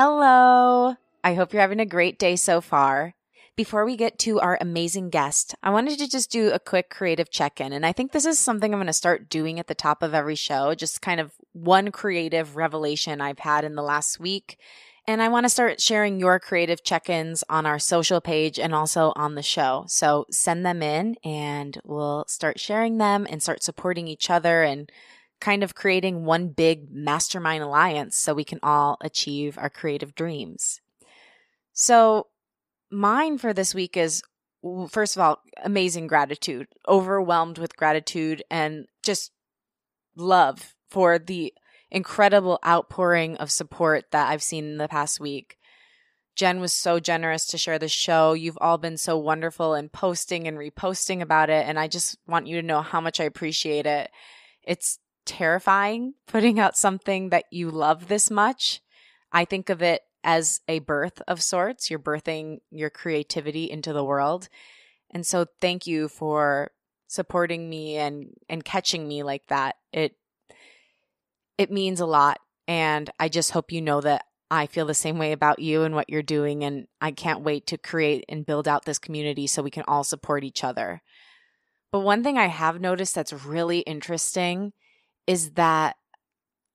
Hello. I hope you're having a great day so far. Before we get to our amazing guest, I wanted to just do a quick creative check in. And I think this is something I'm going to start doing at the top of every show, just kind of one creative revelation I've had in the last week. And I want to start sharing your creative check ins on our social page and also on the show. So send them in and we'll start sharing them and start supporting each other and kind of creating one big mastermind alliance so we can all achieve our creative dreams. So, mine for this week is first of all, amazing gratitude, overwhelmed with gratitude and just love for the incredible outpouring of support that I've seen in the past week. Jen was so generous to share the show. You've all been so wonderful in posting and reposting about it. And I just want you to know how much I appreciate it. It's terrifying putting out something that you love this much. I think of it as a birth of sorts. You're birthing your creativity into the world. And so thank you for supporting me and and catching me like that. It it means a lot and I just hope you know that I feel the same way about you and what you're doing and I can't wait to create and build out this community so we can all support each other. But one thing I have noticed that's really interesting is that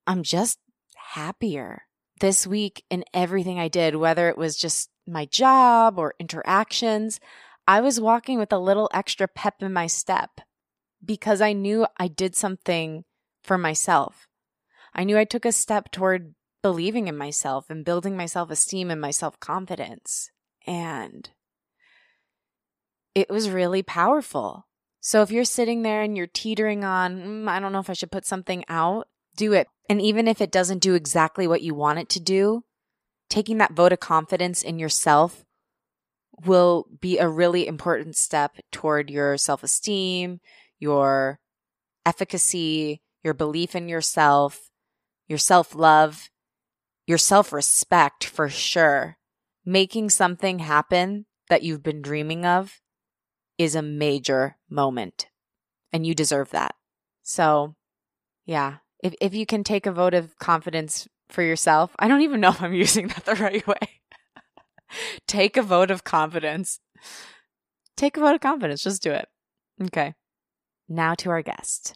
I'm just happier this week in everything I did, whether it was just my job or interactions. I was walking with a little extra pep in my step because I knew I did something for myself. I knew I took a step toward believing in myself and building my self esteem and my self confidence. And it was really powerful. So if you're sitting there and you're teetering on, mm, I don't know if I should put something out, do it. And even if it doesn't do exactly what you want it to do, taking that vote of confidence in yourself will be a really important step toward your self esteem, your efficacy, your belief in yourself, your self love, your self respect for sure. Making something happen that you've been dreaming of is a major moment and you deserve that. So, yeah, if, if you can take a vote of confidence for yourself, I don't even know if I'm using that the right way. take a vote of confidence. Take a vote of confidence. Just do it. Okay. Now to our guest.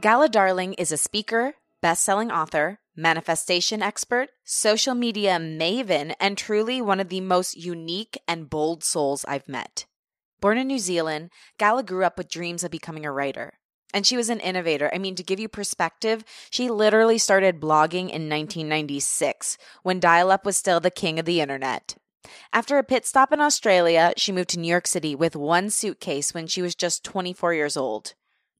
Gala Darling is a speaker, best-selling author, manifestation expert, social media maven, and truly one of the most unique and bold souls I've met. Born in New Zealand, Gala grew up with dreams of becoming a writer. And she was an innovator. I mean, to give you perspective, she literally started blogging in 1996 when dial up was still the king of the internet. After a pit stop in Australia, she moved to New York City with one suitcase when she was just 24 years old.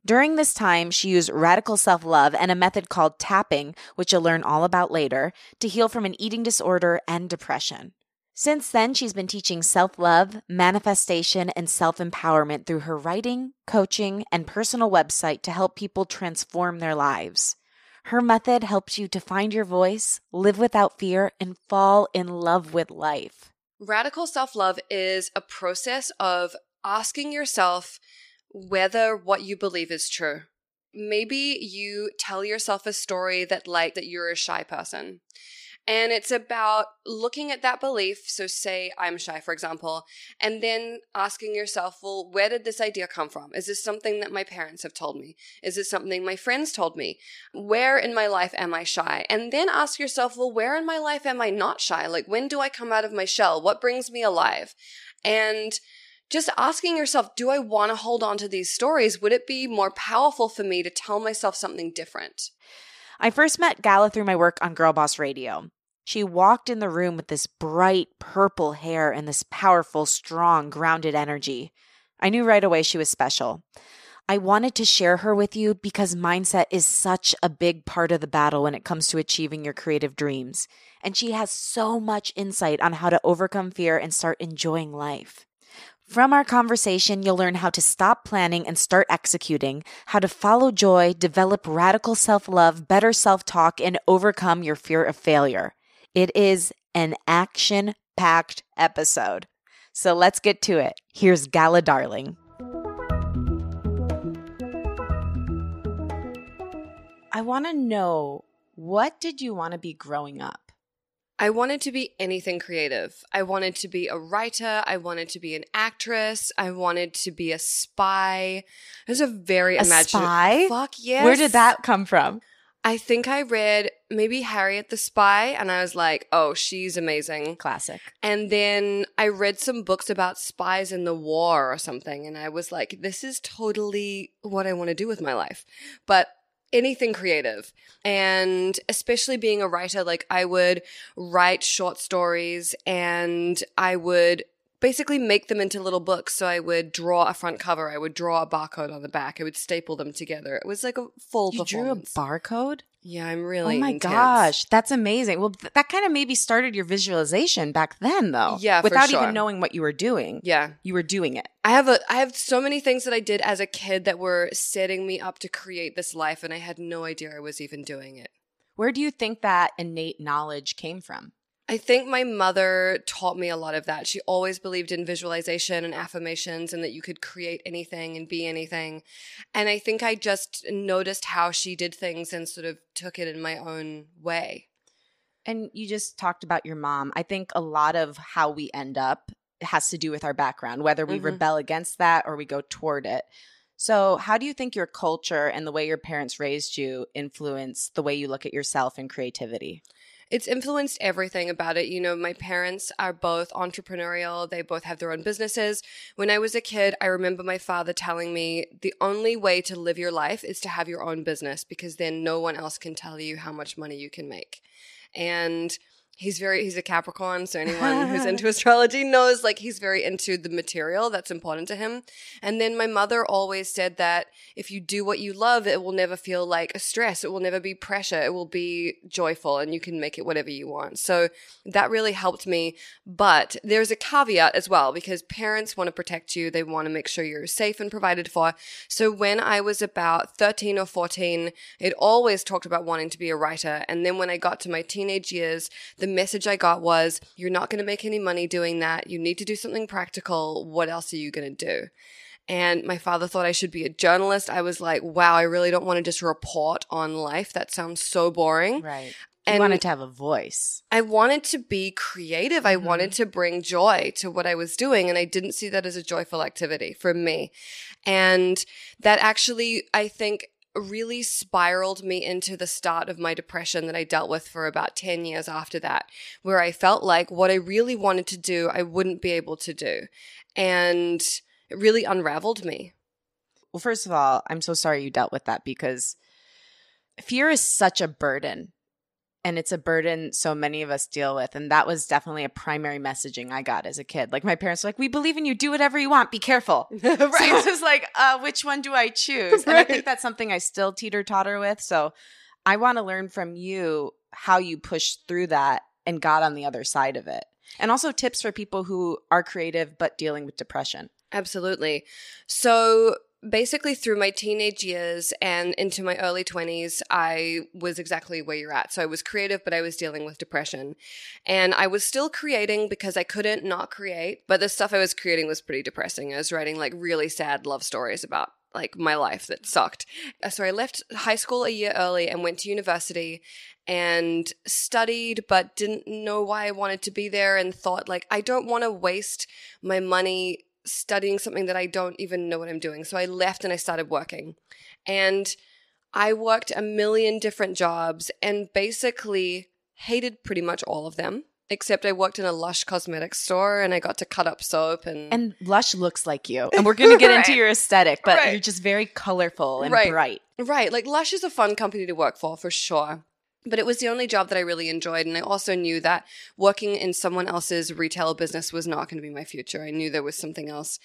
During this time, she used radical self love and a method called tapping, which you'll learn all about later, to heal from an eating disorder and depression. Since then, she's been teaching self love, manifestation, and self empowerment through her writing, coaching, and personal website to help people transform their lives. Her method helps you to find your voice, live without fear, and fall in love with life. Radical self love is a process of asking yourself whether what you believe is true. Maybe you tell yourself a story that like that you're a shy person. And it's about looking at that belief. So, say I'm shy, for example, and then asking yourself, well, where did this idea come from? Is this something that my parents have told me? Is it something my friends told me? Where in my life am I shy? And then ask yourself, well, where in my life am I not shy? Like, when do I come out of my shell? What brings me alive? And just asking yourself, do I want to hold on to these stories? Would it be more powerful for me to tell myself something different? I first met Gala through my work on Girl Boss Radio. She walked in the room with this bright purple hair and this powerful, strong, grounded energy. I knew right away she was special. I wanted to share her with you because mindset is such a big part of the battle when it comes to achieving your creative dreams. And she has so much insight on how to overcome fear and start enjoying life. From our conversation, you'll learn how to stop planning and start executing, how to follow joy, develop radical self love, better self talk, and overcome your fear of failure. It is an action packed episode. So let's get to it. Here's Gala Darling. I want to know what did you want to be growing up? I wanted to be anything creative. I wanted to be a writer. I wanted to be an actress. I wanted to be a spy. It was a very A imaginative. spy? Fuck yes. Where did that come from? I think I read maybe Harriet the Spy, and I was like, oh, she's amazing. Classic. And then I read some books about spies in the war or something, and I was like, this is totally what I want to do with my life. But anything creative. And especially being a writer, like I would write short stories and I would basically make them into little books. So I would draw a front cover, I would draw a barcode on the back, I would staple them together. It was like a full You drew a barcode? Yeah, I'm oh really oh my intense. gosh, that's amazing. Well, th- that kind of maybe started your visualization back then, though. Yeah, for without sure. even knowing what you were doing. Yeah. You were doing it. I have a I have so many things that I did as a kid that were setting me up to create this life and I had no idea I was even doing it. Where do you think that innate knowledge came from? I think my mother taught me a lot of that. She always believed in visualization and affirmations and that you could create anything and be anything. And I think I just noticed how she did things and sort of took it in my own way. And you just talked about your mom. I think a lot of how we end up has to do with our background, whether we Mhm. rebel against that or we go toward it. So, how do you think your culture and the way your parents raised you influence the way you look at yourself and creativity? It's influenced everything about it. You know, my parents are both entrepreneurial. They both have their own businesses. When I was a kid, I remember my father telling me the only way to live your life is to have your own business because then no one else can tell you how much money you can make. And he's very he's a capricorn so anyone who's into astrology knows like he's very into the material that's important to him. And then my mother always said that if you do what you love it will never feel like a stress. It will never be pressure. It will be joyful and you can make it whatever you want. So that really helped me. But there's a caveat as well because parents want to protect you. They want to make sure you're safe and provided for. So when i was about 13 or 14 it always talked about wanting to be a writer. And then when i got to my teenage years the message I got was, You're not going to make any money doing that. You need to do something practical. What else are you going to do? And my father thought I should be a journalist. I was like, Wow, I really don't want to just report on life. That sounds so boring. Right. And you wanted to have a voice. I wanted to be creative. I Mhm. wanted to bring joy to what I was doing. And I didn't see that as a joyful activity for me. And that actually, I think, really spiraled me into the start of my depression that I dealt with for about 10 years after that, where I felt like what I really wanted to do, I wouldn't be able to do. And it really unraveled me. Well, first of all, I'm so sorry you dealt with that because fear is such a burden. And it's a burden so many of us deal with. And that was definitely a primary messaging I got as a kid. Like my parents were like, We believe in you, do whatever you want, be careful. So it was like, uh, which one do I choose? And I think that's something I still teeter totter with. So I want to learn from you how you pushed through that and got on the other side of it. And also tips for people who are creative but dealing with depression. Absolutely. So basically, through my teenage years and into my early 20s, I was exactly where you're at. So I was creative, but I was dealing with depression. And I was still creating because I couldn't not create, but the stuff I was creating was pretty depressing. I was writing like really sad love stories about like my life that sucked. Uh, So I left high school a year early and went to university and studied, but didn't know why I wanted to be there and thought, like, I don't want to waste my money studying something that I don't even know what I'm doing. So I left and I started working. And I worked a million different jobs and basically hated pretty much all of them. Except I worked in a Lush cosmetics store and I got to cut up soap and, And Lush looks like you. And we're going to get into your aesthetic, but Right. you're just very colorful and Right. bright. Right. Like Lush is a fun company to work for, for sure. But it was the only job that I really enjoyed. And I also knew that working in someone else's retail business was not going to be my future. I knew there was something else.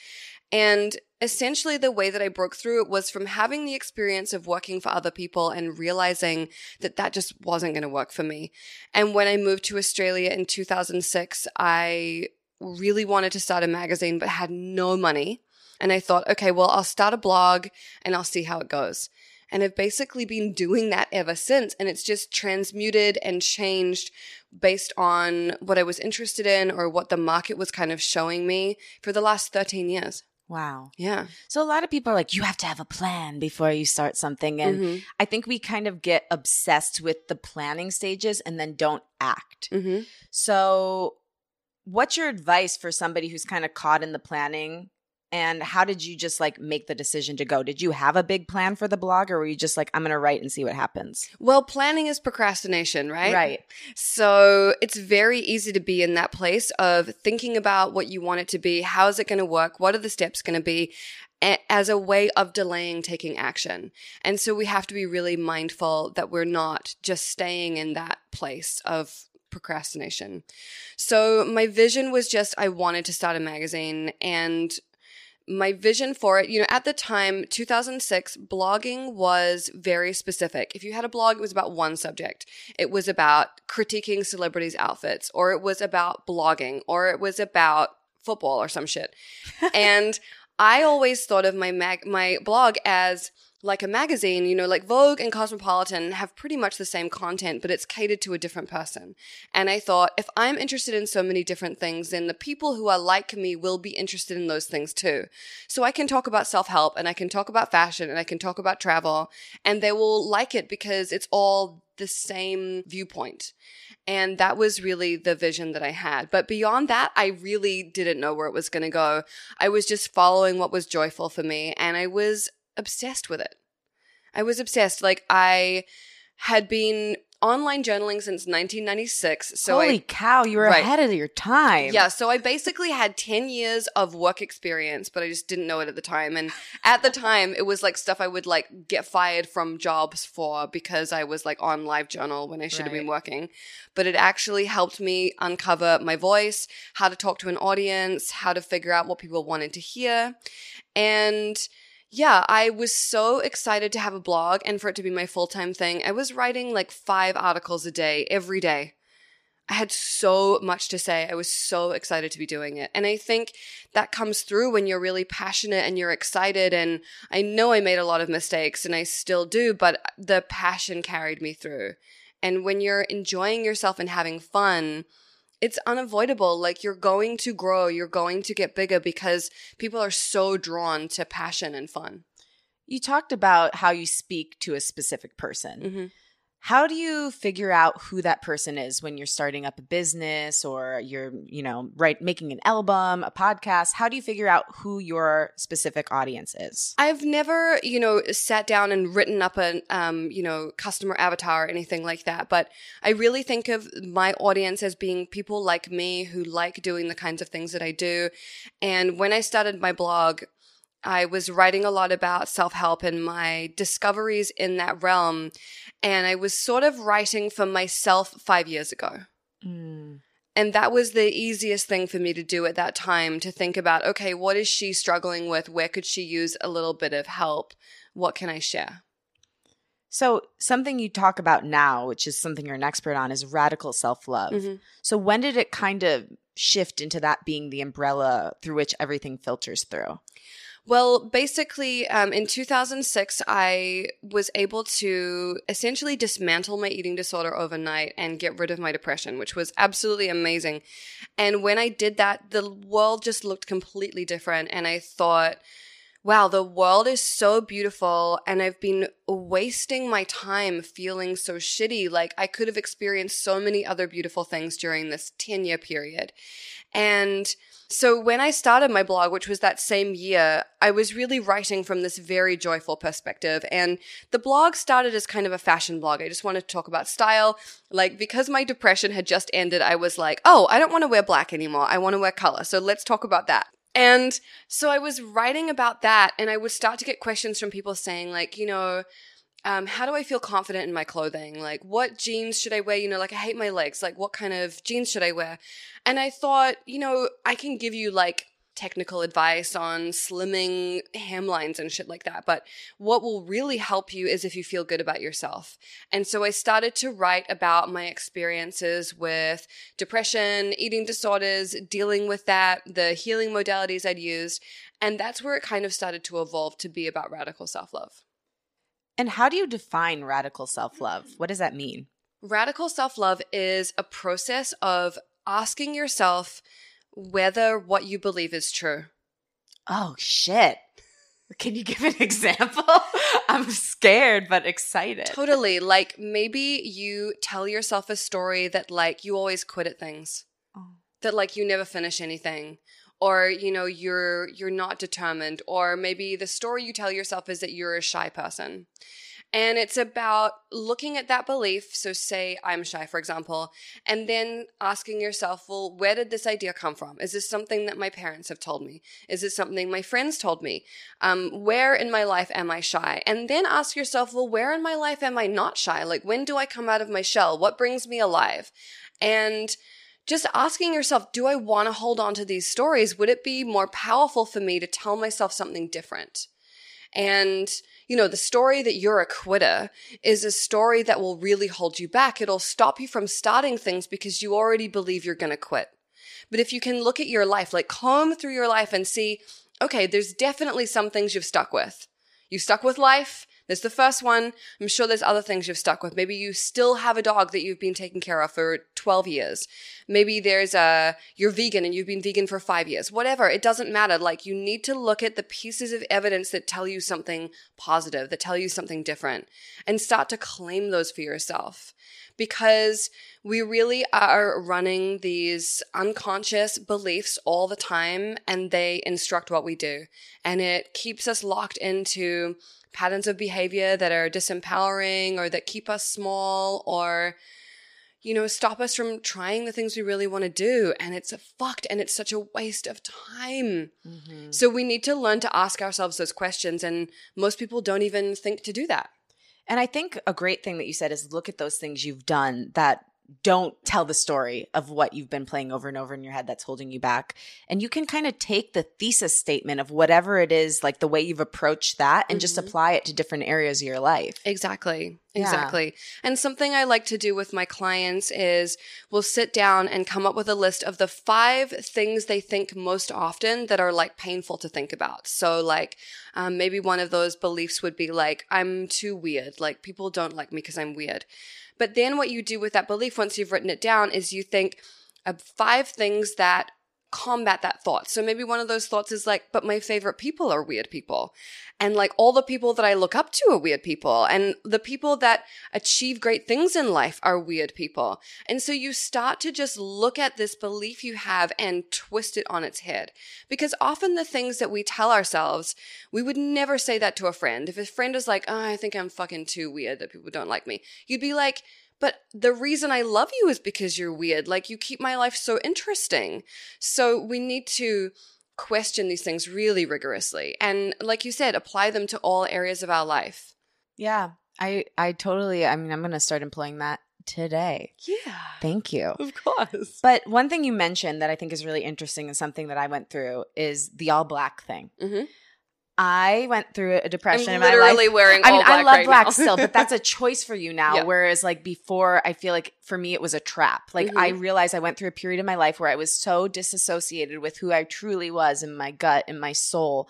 And essentially, the way that I broke through it was from having the experience of working for other people and realizing that that just wasn't going to work for me. And when I moved to Australia in 2006, I really wanted to start a magazine, but had no money. And I thought, okay, well, I'll start a blog and I'll see how it goes. And I've basically been doing that ever since. And it's just transmuted and changed based on what I was interested in or what the market was kind of showing me for the last 13 years. Wow. Yeah. So a lot of people are like, you have to have a plan before you start something. And Mhm. I think we kind of get obsessed with the planning stages and then don't act. Mhm. So, what's your advice for somebody who's kind of caught in the planning? And how did you just like make the decision to go? Did you have a big plan for the blog or were you just like, I'm going to write and see what happens? Well, planning is procrastination, right? Right. So it's very easy to be in that place of thinking about what you want it to be. How is it going to work? What are the steps going to be? As a way of delaying taking action. And so we have to be really mindful that we're not just staying in that place of procrastination. So my vision was just I wanted to start a magazine and my vision for it, you know, at the time, 2006, blogging was very specific. If you had a blog, it was about one subject. It was about critiquing celebrities' outfits, or it was about blogging, or it was about football or some shit. and I always thought of my mag- my blog as like a magazine, you know, like Vogue and Cosmopolitan have pretty much the same content, but it's catered to a different person. And I thought, if I'm interested in so many different things, then the people who are like me will be interested in those things too. So I can talk about self help and I can talk about fashion and I can talk about travel and they will like it because it's all the same viewpoint. And that was really the vision that I had. But beyond that, I really didn't know where it was going to go. I was just following what was joyful for me and I was obsessed with it. I was obsessed. Like I had been online journaling since 1996. So Holy I cow, you were Right. ahead of your time. yeah, so I basically had 10 years of work experience, but I just didn't know it at the time. And at the time, it was like stuff I would like get fired from jobs for because I was like on live journal when I should have been working. But it actually helped me uncover my voice, how to talk to an audience, how to figure out what people wanted to hear. And yeah, I was so excited to have a blog and for it to be my full time thing. I was writing like five articles a day every day. I had so much to say. I was so excited to be doing it. And I think that comes through when you're really passionate and you're excited. And I know I made a lot of mistakes and I still do, but the passion carried me through. And when you're enjoying yourself and having fun, it's unavoidable. Like you're going to grow, you're going to get bigger because people are so drawn to passion and fun. You talked about how you speak to a specific person. Mm-hmm. How do you figure out who that person is when you're starting up a business or you're, you know, right making an album, a podcast? How do you figure out who your specific audience is? I've never, you know, sat down and written up a, um, you know, customer avatar or anything like that. But I really think of my audience as being people like me who like doing the kinds of things that I do. And when I started my blog, I was writing a lot about self help and my discoveries in that realm. And I was sort of writing for myself five years ago. Mm. And that was the easiest thing for me to do at that time to think about okay, what is she struggling with? Where could she use a little bit of help? What can I share? So, something you talk about now, which is something you're an expert on, is radical self love. Mhm. So, when did it kind of shift into that being the umbrella through which everything filters through? Well, basically, um, in 2006, I was able to essentially dismantle my eating disorder overnight and get rid of my depression, which was absolutely amazing. And when I did that, the world just looked completely different. And I thought, wow, the world is so beautiful and I've been wasting my time feeling so shitty. Like I could have experienced so many other beautiful things during this 10 year period. And so when I started my blog, which was that same year, I was really writing from this very joyful perspective. And the blog started as kind of a fashion blog. I just wanted to talk about style. Like, because my depression had just ended, I was like, oh, I don't want to wear black anymore. I want to wear color. So let's talk about that. And so I was writing about that, and I would start to get questions from people saying, like, you know, um, how do I feel confident in my clothing? Like, what jeans should I wear? You know, like, I hate my legs. Like, what kind of jeans should I wear? And I thought, you know, I can give you like technical advice on slimming hemlines and shit like that. But what will really help you is if you feel good about yourself. And so I started to write about my experiences with depression, eating disorders, dealing with that, the healing modalities I'd used. And that's where it kind of started to evolve to be about radical self love. And how do you define radical self love? What does that mean? Radical self love is a process of asking yourself whether what you believe is true. Oh, shit. Can you give an example? I'm scared but excited. Totally. Like maybe you tell yourself a story that like you always quit at things. Oh. That like you never finish anything or you know you're you're not determined or maybe the story you tell yourself is that you're a shy person. And it's about looking at that belief. So, say I'm shy, for example, and then asking yourself, well, where did this idea come from? Is this something that my parents have told me? Is it something my friends told me? Um, where in my life am I shy? And then ask yourself, well, where in my life am I not shy? Like, when do I come out of my shell? What brings me alive? And just asking yourself, do I want to hold on to these stories? Would it be more powerful for me to tell myself something different? And you know, the story that you're a quitter is a story that will really hold you back. It'll stop you from starting things because you already believe you're going to quit. But if you can look at your life, like comb through your life and see, okay, there's definitely some things you've stuck with. You stuck with life. There's the first one. I'm sure there's other things you've stuck with. Maybe you still have a dog that you've been taking care of for 12 years. Maybe there's a, you're vegan and you've been vegan for five years. Whatever. It doesn't matter. Like you need to look at the pieces of evidence that tell you something positive, that tell you something different and start to claim those for yourself because we really are running these unconscious beliefs all the time and they instruct what we do. And it keeps us locked into patterns of behavior that are disempowering or that keep us small or you know, stop us from trying the things we really want to do. And it's a fucked and it's such a waste of time. Mm-hmm. So we need to learn to ask ourselves those questions. And most people don't even think to do that. And I think a great thing that you said is look at those things you've done that don't tell the story of what you've been playing over and over in your head that's holding you back. And you can kind of take the thesis statement of whatever it is, like the way you've approached that, and mm-hmm. just apply it to different areas of your life. Exactly. Exactly. Yeah. And something I like to do with my clients is we'll sit down and come up with a list of the five things they think most often that are like painful to think about. So, like, um, maybe one of those beliefs would be like, I'm too weird. Like, people don't like me because I'm weird. But then what you do with that belief once you've written it down is you think of five things that combat that thought. So maybe one of those thoughts is like, but my favorite people are weird people. And like all the people that I look up to are weird people. And the people that achieve great things in life are weird people. And so you start to just look at this belief you have and twist it on its head. Because often the things that we tell ourselves, we would never say that to a friend. If a friend is like, oh, I think I'm fucking too weird that people don't like me, you'd be like, but the reason I love you is because you're weird. Like you keep my life so interesting. So we need to question these things really rigorously. And like you said apply them to all areas of our life. Yeah. I i totally i mean i'm gonna start employing that today. Yeah. Thank you. Of course. But one thing you mentioned that i think is really interesting and something that i went through is the all black thing. Mm-hmm. I went through a depression I'm in my literally wearing I mean, I love right black now. still, but that's a choice for you now. Yeah. Whereas, like before, I feel like for me it was a trap. Like mm-hmm. I realized I went through a period in my life where I was so disassociated with who I truly was in my gut and my soul,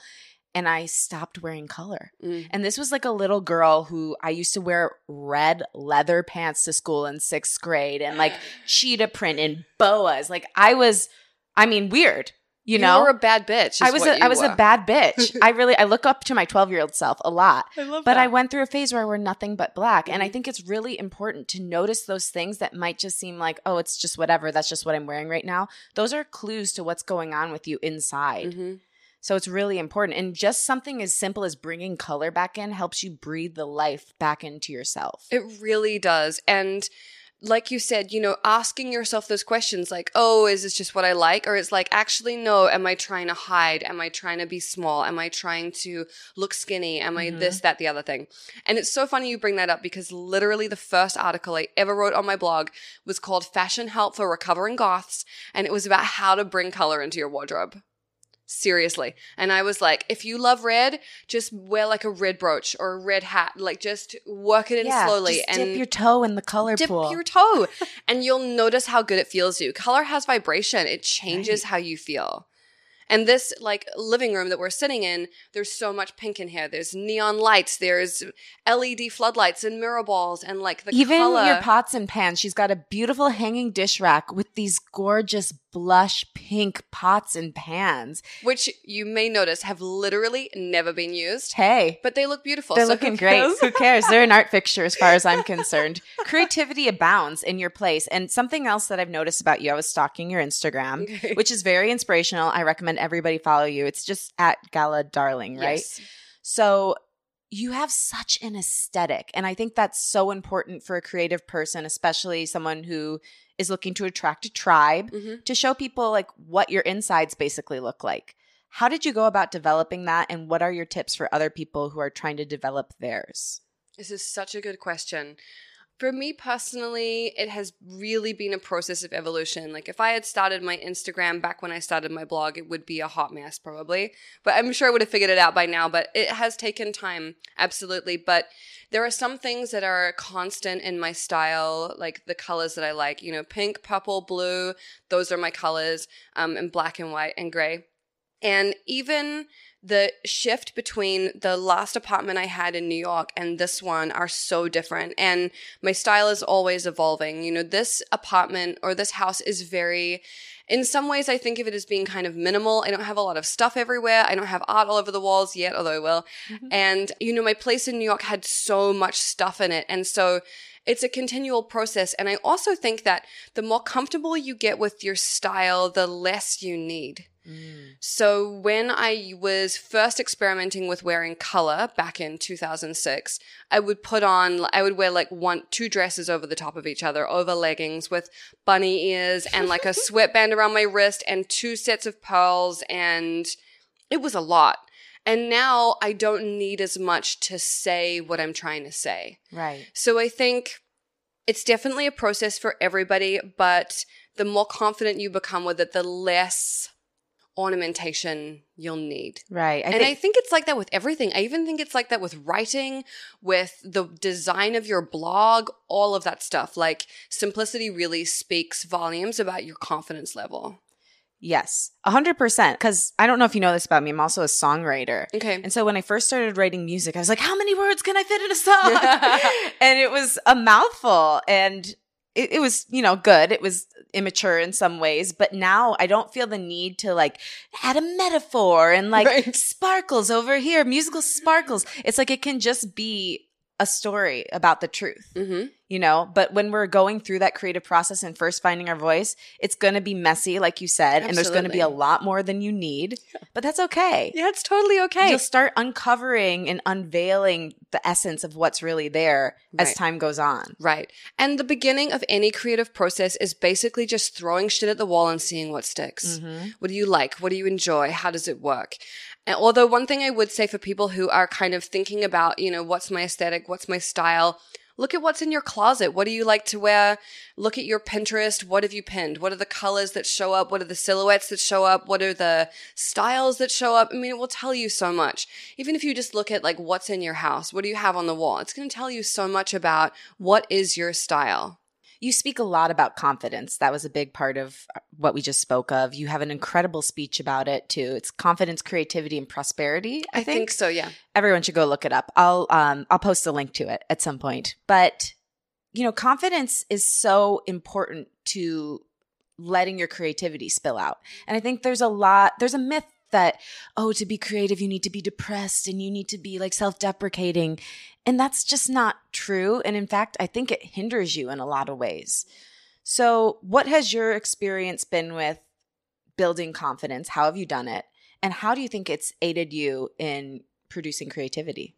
and I stopped wearing color. Mm. And this was like a little girl who I used to wear red leather pants to school in sixth grade, and like cheetah print and boas. Like I was, I mean, weird You know, you were a bad bitch. I was a, I was a bad bitch. I really I look up to my 12 year old self a lot. I love But I went through a phase where I wore nothing but black. And I Mhm. think it's really important to notice those things that might just seem like, oh, it's just whatever. That's just what I'm wearing right now. Those are clues to what's going on with you inside. hmm So it's really important. And just something as simple as bringing color back in helps you breathe the life back into yourself. It really does. And like you said, you know, asking yourself those questions like, oh, is this just what I like? Or it's like, actually, no, am I trying to hide? Am I trying to be small? Am I trying to look skinny? Am I Mhm. this, that, the other thing? And it's so funny you bring that up because literally the first article I ever wrote on my blog was called Fashion Help for Recovering Goths. And it was about how to bring color into your wardrobe. Seriously. And I was like, if you love red, just wear like a red brooch or a red hat. Like just work it in slowly just and dip your toe in the color dip pool. your toe and you'll notice how good it feels you color has vibration it changes Right. how you feel and this like living room that we're sitting in there's so much pink in here there's neon lights there's led floodlights and mirror balls and like the Even color your pots and pans. She's got a beautiful hanging dish rack with these gorgeous blush pink pots and pans. which you may notice have literally never been used Hey, but they look beautiful they're so who looking great. Who cares? They're an art fixture as far as I'm concerned. Creativity abounds in your place. And something else that I've noticed about you, I was stalking your Instagram, Okay. which is very inspirational. I recommend everybody follow you. It's just at Gala Darling, right? Yes. So you have such an aesthetic. And I think that's so important for a creative person, especially someone who is looking to attract a tribe Mhm. to show people like what your insides basically look like. How did you go about developing that? And what are your tips for other people who are trying to develop theirs? This is such a good question. For me personally, it has really been a process of evolution. Like, if I had started my Instagram back when I started my blog, it would be a hot mess probably. But I'm sure I would have figured it out by now. But it has taken time, absolutely. But there are some things that are constant in my style, like the colors that I like. You know, pink, purple, blue, those are my colors, um, and black and white and gray. And even the shift between the last apartment I had in New York and this one are so different. And my style is always evolving. You know, this apartment or this house is very, in some ways, I think of it as being kind of minimal. I don't have a lot of stuff everywhere. I don't have art all over the walls yet, although I will. Mm-hmm. And, you know, my place in New York had so much stuff in it. And so, it's a continual process. And I also think that the more comfortable you get with your style, the less you need. Mm. So when I was first experimenting with wearing color back in 2006, I would put on, I would wear like one, two dresses over the top of each other, over leggings with bunny ears and like a sweatband around my wrist and two sets of pearls. And it was a lot. And now I don't need as much to say what I'm trying to say. Right. So I think it's definitely a process for everybody, but the more confident you become with it, the less ornamentation you'll need. Right. I and think I think it's like that with everything. I even think it's like that with writing, with the design of your blog, all of that stuff. Like simplicity really speaks volumes about your confidence level. Yes, a hundred percent. Because I don't know if you know this about me. I'm also a songwriter. Okay. And so when I first started writing music, I was like, how many words can I fit in a song? and it was a mouthful. And it, it was, you know, good. It was immature in some ways. But now I don't feel the need to like add a metaphor and like Right. sparkles over here, musical sparkles. It's like it can just be a story about the truth hmm you know but when we're going through that creative process and first finding our voice it's going to be messy like you said and there's going to be a lot more than you need but that's okay Yeah, it's totally okay. you'll start uncovering and unveiling the essence of what's really there as time goes on Right. And the beginning of any creative process is basically just throwing shit at the wall and seeing what sticks. Mhm. What do you like? What do you enjoy? How does it work? And although one thing I would say for people who are kind of thinking about, you know, what's my aesthetic? What's my style? Look at what's in your closet. What do you like to wear? Look at your Pinterest. What have you pinned? What are the colors that show up? What are the silhouettes that show up? What are the styles that show up? I mean, it will tell you so much. Even if you just look at like what's in your house, what do you have on the wall? It's going to tell you so much about what is your style. you speak a lot about confidence that was a big part of what we just spoke of you have an incredible speech about it too it's confidence creativity and prosperity i, I think so, yeah. everyone should go look it up. I'll um I'll post a link to it at some point. But you know, confidence is so important to letting your creativity spill out. And I think there's a lot, there's a myth that, oh, to be creative, you need to be depressed and you need to be like self deprecating. And that's just not true. And in fact, I think it hinders you in a lot of ways. So, what has your experience been with building confidence? How have you done it? And how do you think it's aided you in producing creativity?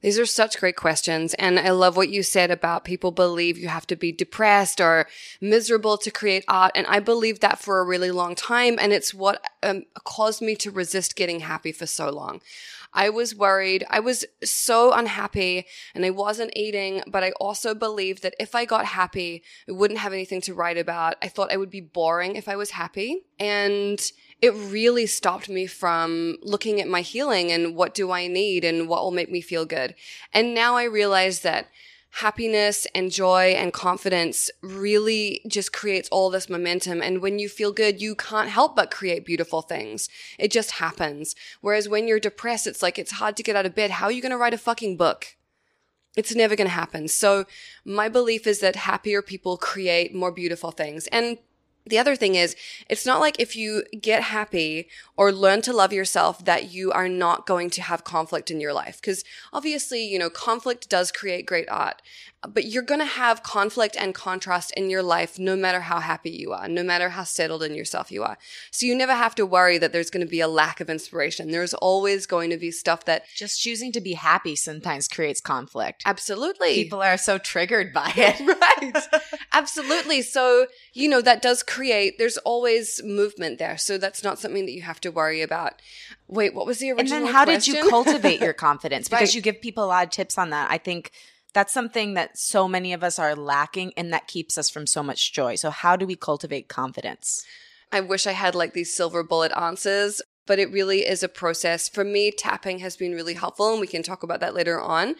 These are such great questions. And I love what you said about people believe you have to be depressed or miserable to create art. And I believed that for a really long time. And it's what um, caused me to resist getting happy for so long. I was worried. I was so unhappy and I wasn't eating, but I also believed that if I got happy, I wouldn't have anything to write about. I thought I would be boring if I was happy. And it really stopped me from looking at my healing and what do I need and what will make me feel good. And now I realize that happiness and joy and confidence really just creates all this momentum. And when you feel good, you can't help but create beautiful things. It just happens. Whereas when you're depressed, it's like it's hard to get out of bed. How are you going to write a fucking book? It's never going to happen. So my belief is that happier people create more beautiful things. And the other thing is, it's not like if you get happy or learn to love yourself that you are not going to have conflict in your life. Because obviously, you know, conflict does create great art but you're going to have conflict and contrast in your life no matter how happy you are, no matter how settled in yourself you are. So you never have to worry that there's going to be a lack of inspiration. There's always going to be stuff that just choosing to be happy sometimes creates conflict. Absolutely. People are so triggered by it. right. Absolutely. So, you know, that does create, there's always movement there. So that's not something that you have to worry about. Wait, what was the original And then how question? did you cultivate your confidence? Because Right. you give people a lot of tips on that. I think that's something that so many of us are lacking and that keeps us from so much joy. So how do we cultivate confidence? I wish I had like these silver bullet answers, but it really is a process. For me, tapping has been really helpful, and we can talk about that later on.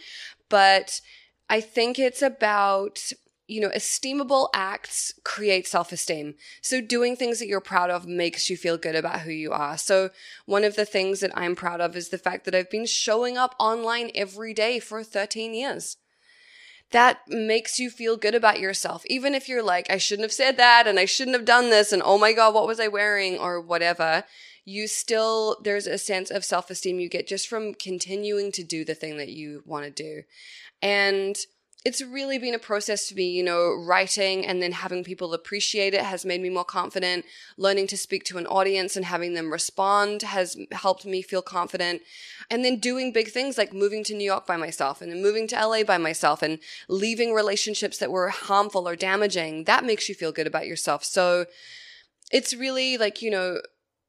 But I think it's about you know, esteemable acts create self esteem. So doing things that you're proud of makes you feel good about who you are. So one of the things that I'm proud of is the fact that I've been showing up online every day for 13 years. That makes you feel good about yourself. Even if you're like, I shouldn't have said that and I shouldn't have done this and oh my God, what was I wearing or whatever. You still, there's a sense of self esteem you get just from continuing to do the thing that you want to do. And it's really been a process for me, you know, writing and then having people appreciate it has made me more confident. Learning to speak to an audience and having them respond has helped me feel confident. And then doing big things like moving to New York by myself and then moving to LA by myself and leaving relationships that were harmful or damaging. That makes you feel good about yourself. So it's really like, you know,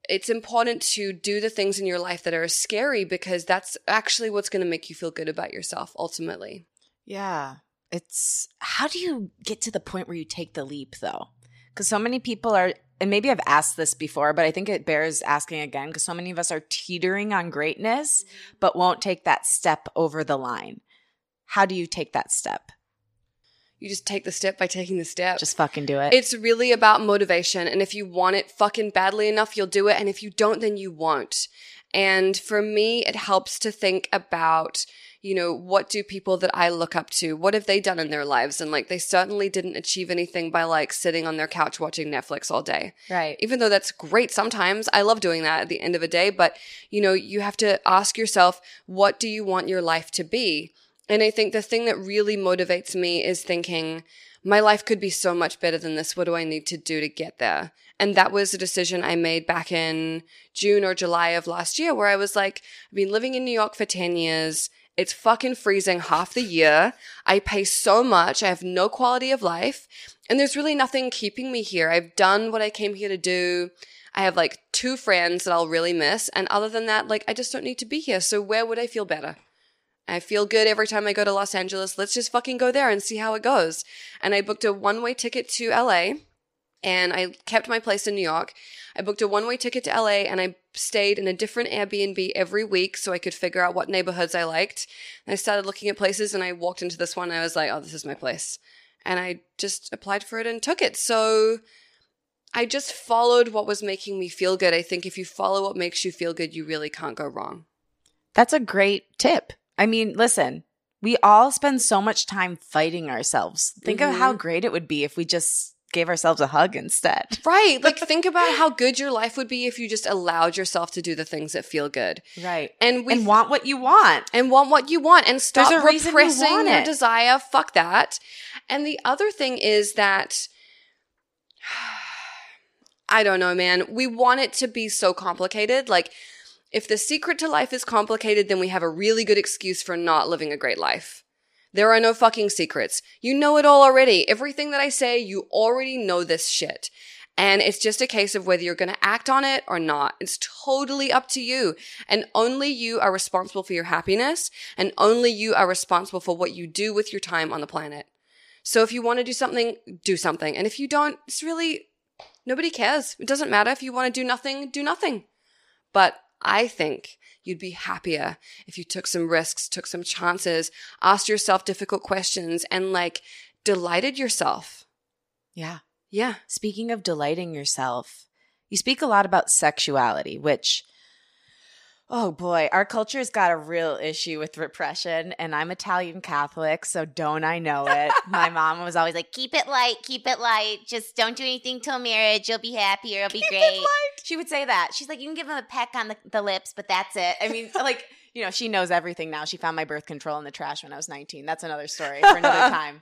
it's important to do the things in your life that are scary because that's actually what's going to make you feel good about yourself ultimately. Yeah. It's how do you get to the point where you take the leap though? Because so many people are, and maybe I've asked this before, but I think it bears asking again because so many of us are teetering on greatness, mm-hmm. but won't take that step over the line. How do you take that step? You just take the step by taking the step. Just fucking do it. It's really about motivation. And if you want it fucking badly enough, you'll do it. And if you don't, then you won't. And for me, it helps to think about, you know, what do people that I look up to, what have they done in their lives? And like, they certainly didn't achieve anything by like sitting on their couch watching Netflix all day. right. Even though that's great sometimes, I love doing that at the end of a day. But, you know, you have to ask yourself, what do you want your life to be? And I think the thing that really motivates me is thinking, my life could be so much better than this. What do I need to do to get there? And that was a decision I made back in June or July of last year where I was like, I've been living in New York for 10 years. It's fucking freezing half the year. I pay so much. I have no quality of life. And there's really nothing keeping me here. I've done what I came here to do. I have like two friends that I'll really miss. And other than that, like, I just don't need to be here. So where would I feel better? I feel good every time I go to Los Angeles. Let's just fucking go there and see how it goes. And I booked a one way ticket to LA and I kept my place in New York. I booked a one way ticket to LA and I stayed in a different Airbnb every week so I could figure out what neighborhoods I liked. And I started looking at places and I walked into this one and I was like, oh, this is my place. And I just applied for it and took it. So I just followed what was making me feel good. I think if you follow what makes you feel good, you really can't go wrong. That's a great tip. I mean, listen, we all spend so much time fighting ourselves. Think of how mm-hmm. great it would be if we just gave ourselves a hug instead. Right. Like think about how good your life would be if you just allowed yourself to do the things that feel good. Right. And we and want what you want. and want what you want and stop you repressing your desire. Fuck that. And the other thing is that I don't know, man. We want it to be so complicated. Like if the secret to life is complicated, then we have a really good excuse for not living a great life. There are no fucking secrets. You know it all already. Everything that I say, you already know this shit. And it's just a case of whether you're going to act on it or not. It's totally up to you. And only you are responsible for your happiness. And only you are responsible for what you do with your time on the planet. So if you want to do something, do something. And if you don't, it's really, nobody cares. It doesn't matter. If you want to do nothing, do nothing. But I think you'd be happier if you took some risks, took some chances, asked yourself difficult questions, and like delighted yourself. Yeah. Yeah. Speaking of delighting yourself, you speak a lot about sexuality, which, oh boy, our culture's got a real issue with repression. And I'm Italian Catholic, so don't I know it? My mom was always like, Keep it light, keep it light. Just don't do anything till marriage. You'll be happier. It'll be "Keep great. it light." She would say that. She's like, you can give him a peck on the, the lips, but that's it. I mean, like, you know, she knows everything now. She found my birth control in the trash when I was 19. That's another story for another time.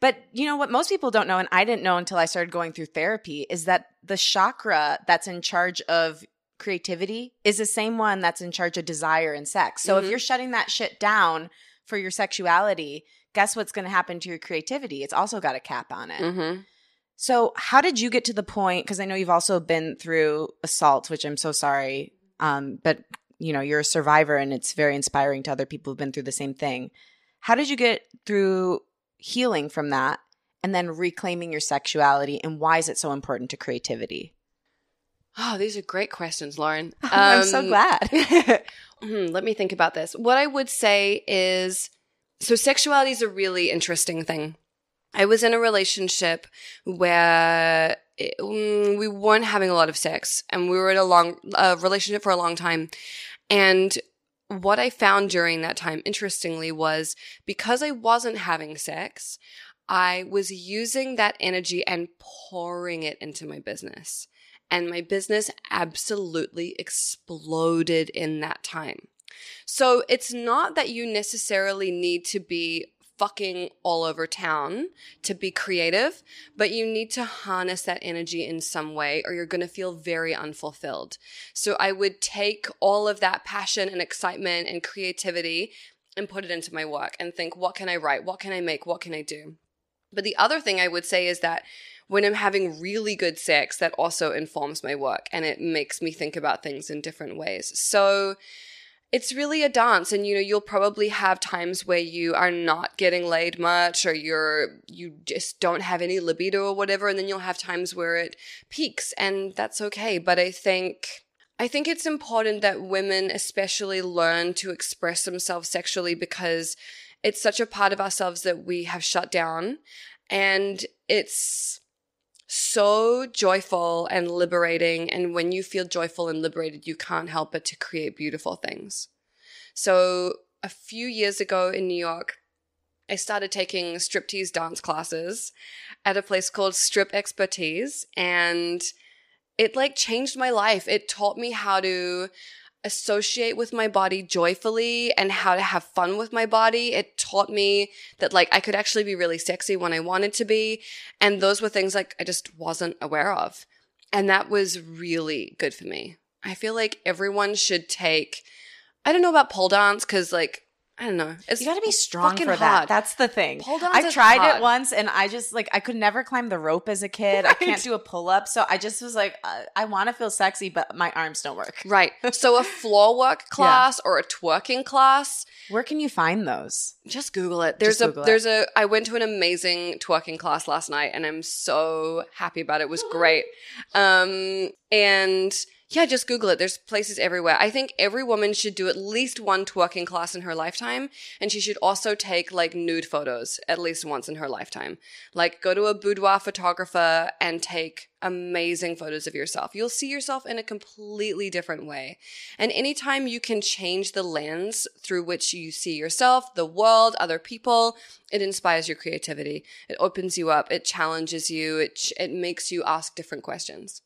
But you know what most people don't know, and I didn't know until I started going through therapy, is that the chakra that's in charge of creativity is the same one that's in charge of desire and sex. So if Mhm. you're shutting that shit down for your sexuality, guess what's going to happen to your creativity? It's also got a cap on it. Mm-hmm. So, how did you get to the point? Because I know you've also been through assault, which I'm so sorry. Um, but you know, you're a survivor, and it's very inspiring to other people who've been through the same thing. How did you get through healing from that, and then reclaiming your sexuality? And why is it so important to creativity? Oh, these are great questions, Lauren. I'm so Um, glad. Hmm, let me think about this. What I would say is so sexuality is a really interesting thing. I was in a relationship where it, mm, we weren't having a lot of sex and we were in a long uh, relationship for a long time. And what I found during that time, interestingly, was because I wasn't having sex, I was using that energy and pouring it into my business. And my business absolutely exploded in that time. So it's not that you necessarily need to be fucking all over town to be creative, but you need to harness that energy in some way or you're going to feel very unfulfilled. So I would take all of that passion and excitement and creativity and put it into my work and think, what can I write? What can I make? What can I do? But the other thing I would say is that when I'm having really good sex, that also informs my work and it makes me think about things in different ways. So it's really a dance and you know you'll probably have times where you are not getting laid much or you're you just don't have any libido or whatever and then you'll have times where it peaks and that's okay but i think i think it's important that women especially learn to express themselves sexually because it's such a part of ourselves that we have shut down and it's so joyful and liberating. And when you feel joyful and liberated, you can't help but to create beautiful things. So a few years ago in New York, I started taking striptease dance classes at a place called Strip Expertise. And it like changed my life. It taught me how to associate with my body joyfully and how to have fun with my body. It taught me that like I could actually be really sexy when I wanted to be. And those were things like I just wasn't aware of. And that was really good for me. I feel like everyone should take, I don't know about pole dance because like, I don't know. It's you got to be strong for that. hard. That's the thing. Pole dance I tried hard. it once, and I just like I could never climb the rope as a kid. I can't do a pull up, so I just was like, uh, I want to feel sexy, but my arms don't work. Right. So a floor work class or a twerking class, Where can you find those? just Google it. There's a it. there's a I went to an amazing twerking class last night and I'm so happy about it. It was great. Um and Yeah, just Google it. There's places everywhere. I think every woman should do at least one twerking class in her lifetime. And she should also take like nude photos at least once in her lifetime. Like go to a boudoir photographer and take amazing photos of yourself. You'll see yourself in a completely different way. And anytime you can change the lens through which you see yourself, the world, other people, it inspires your creativity. It opens you up. It challenges you. It, it makes you ask different questions.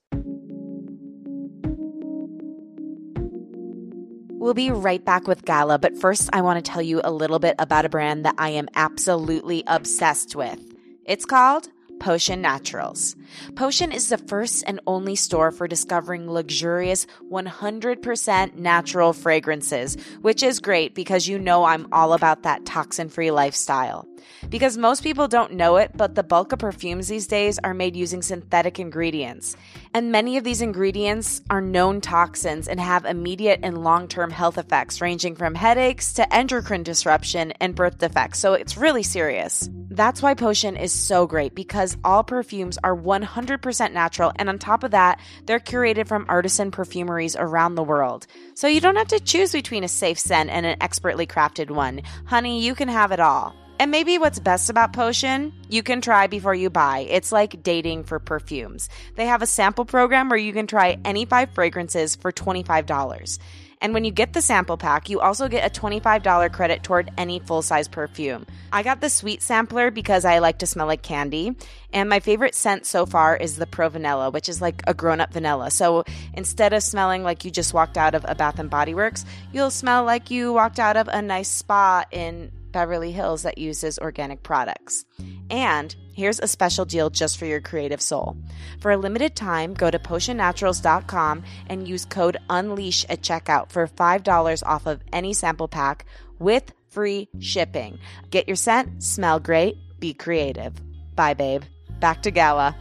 We'll be right back with Gala, but first, I want to tell you a little bit about a brand that I am absolutely obsessed with. It's called Potion Naturals. Potion is the first and only store for discovering luxurious 100% natural fragrances, which is great because you know I'm all about that toxin free lifestyle. Because most people don't know it, but the bulk of perfumes these days are made using synthetic ingredients. And many of these ingredients are known toxins and have immediate and long term health effects, ranging from headaches to endocrine disruption and birth defects. So it's really serious. That's why Potion is so great because all perfumes are 100% natural, and on top of that, they're curated from artisan perfumeries around the world. So you don't have to choose between a safe scent and an expertly crafted one. Honey, you can have it all. And maybe what's best about Potion, you can try before you buy. It's like dating for perfumes. They have a sample program where you can try any five fragrances for $25. And when you get the sample pack, you also get a $25 credit toward any full size perfume. I got the sweet sampler because I like to smell like candy. And my favorite scent so far is the Pro Vanilla, which is like a grown up vanilla. So instead of smelling like you just walked out of a Bath and Body Works, you'll smell like you walked out of a nice spa in Beverly Hills that uses organic products. And here's a special deal just for your creative soul. For a limited time, go to potionnaturals.com and use code UNLEASH at checkout for $5 off of any sample pack with free shipping. Get your scent, smell great, be creative. Bye, babe. Back to Gala.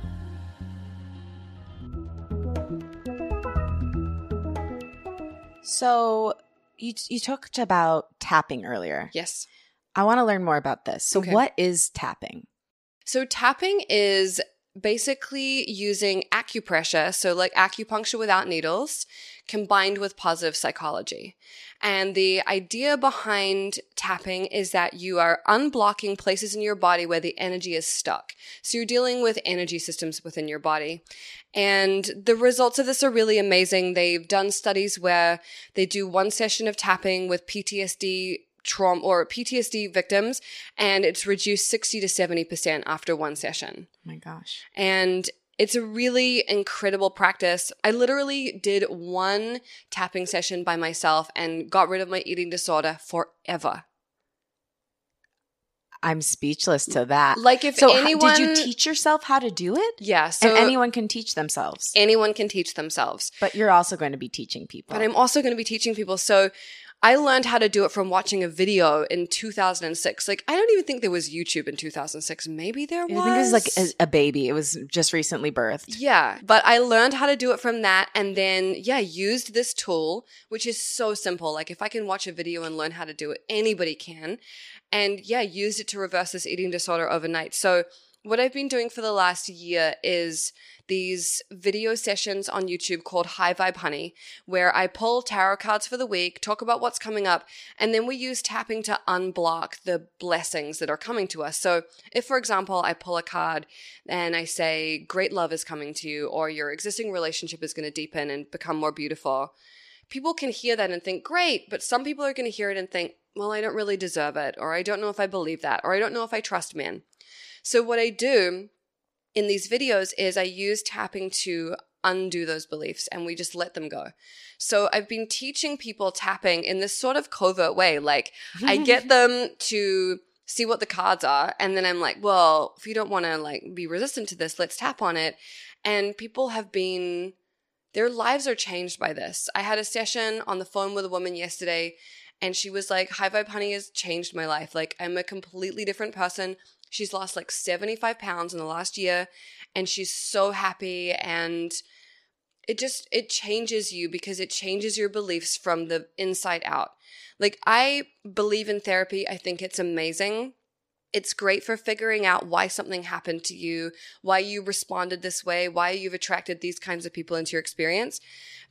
So, you, you talked about tapping earlier. Yes. I want to learn more about this. So, Okay. what is tapping? So tapping is basically using acupressure, so like acupuncture without needles, combined with positive psychology. And the idea behind tapping is that you are unblocking places in your body where the energy is stuck. So you're dealing with energy systems within your body. And the results of this are really amazing. They've done studies where they do one session of tapping with PTSD trauma or PTSD victims, and it's reduced 60 to 70% after one session. Oh my gosh. And it's a really incredible practice. I literally did one tapping session by myself and got rid of my eating disorder forever. I'm speechless to that. Like if so, anyone did you teach yourself how to do it? Yeah, so and anyone can teach themselves. anyone can teach themselves. but you're also going to be teaching people. But I'm also going to be teaching people. So I learned how to do it from watching a video in 2006. Like, I don't even think there was YouTube in 2006. Maybe there was. I think it was like a, a baby. It was just recently birthed. Yeah, but I learned how to do it from that and then, yeah, used this tool, which is so simple. Like, if I can watch a video and learn how to do it, anybody can. And yeah, used it to reverse this eating disorder overnight. So, what I've been doing for the last year is these video sessions on YouTube called High Vibe Honey, where I pull tarot cards for the week, talk about what's coming up, and then we use tapping to unblock the blessings that are coming to us. So, if for example, I pull a card and I say, Great love is coming to you, or your existing relationship is going to deepen and become more beautiful, people can hear that and think, Great, but some people are going to hear it and think, Well, I don't really deserve it, or I don't know if I believe that, or I don't know if I trust men. So, what I do in these videos is I use tapping to undo those beliefs and we just let them go. So I've been teaching people tapping in this sort of covert way. Like I get them to see what the cards are and then I'm like, well, if you don't want to like be resistant to this, let's tap on it. And people have been their lives are changed by this. I had a session on the phone with a woman yesterday and she was like, High Vibe Honey has changed my life. Like I'm a completely different person. She's lost like 75 pounds in the last year and she's so happy and it just it changes you because it changes your beliefs from the inside out. Like I believe in therapy. I think it's amazing. It's great for figuring out why something happened to you, why you responded this way, why you've attracted these kinds of people into your experience.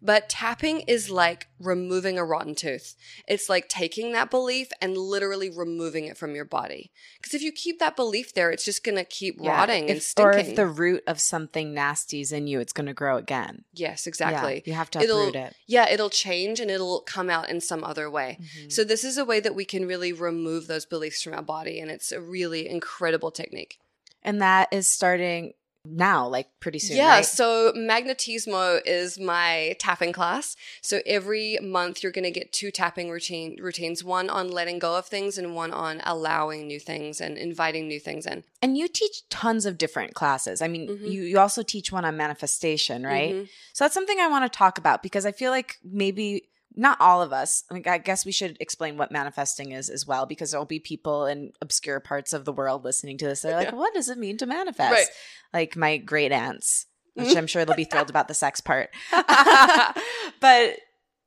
But tapping is like removing a rotten tooth. It's like taking that belief and literally removing it from your body. Because if you keep that belief there, it's just going to keep Yeah, rotting and if- Or if the root of something nasty is in you, it's going to grow again. yes, Yeah, exactly. you have to It'll- it. Yeah, it'll change and it'll come out in some other way. Mhm. So this is a way that we can really remove those beliefs from our body and it's a really incredible technique. and that is starting now, like pretty soon. yeah, right? so Magnetismo is my tapping class. So every month you're going to get two tapping routine routines, one on letting go of things and one on allowing new things and inviting new things in. And you teach tons of different classes. I mean, Mhm. you, you also teach one on manifestation, right? Mhm. So that's something I want to talk about because I feel like maybe not all of us. I, mean, I guess we should explain what manifesting is as well because there'll be people in obscure parts of the world listening to this. They're like, Yeah. what does it mean to manifest? Right. Like my great aunts, which Mhm. I'm sure they'll be thrilled about the sex part. but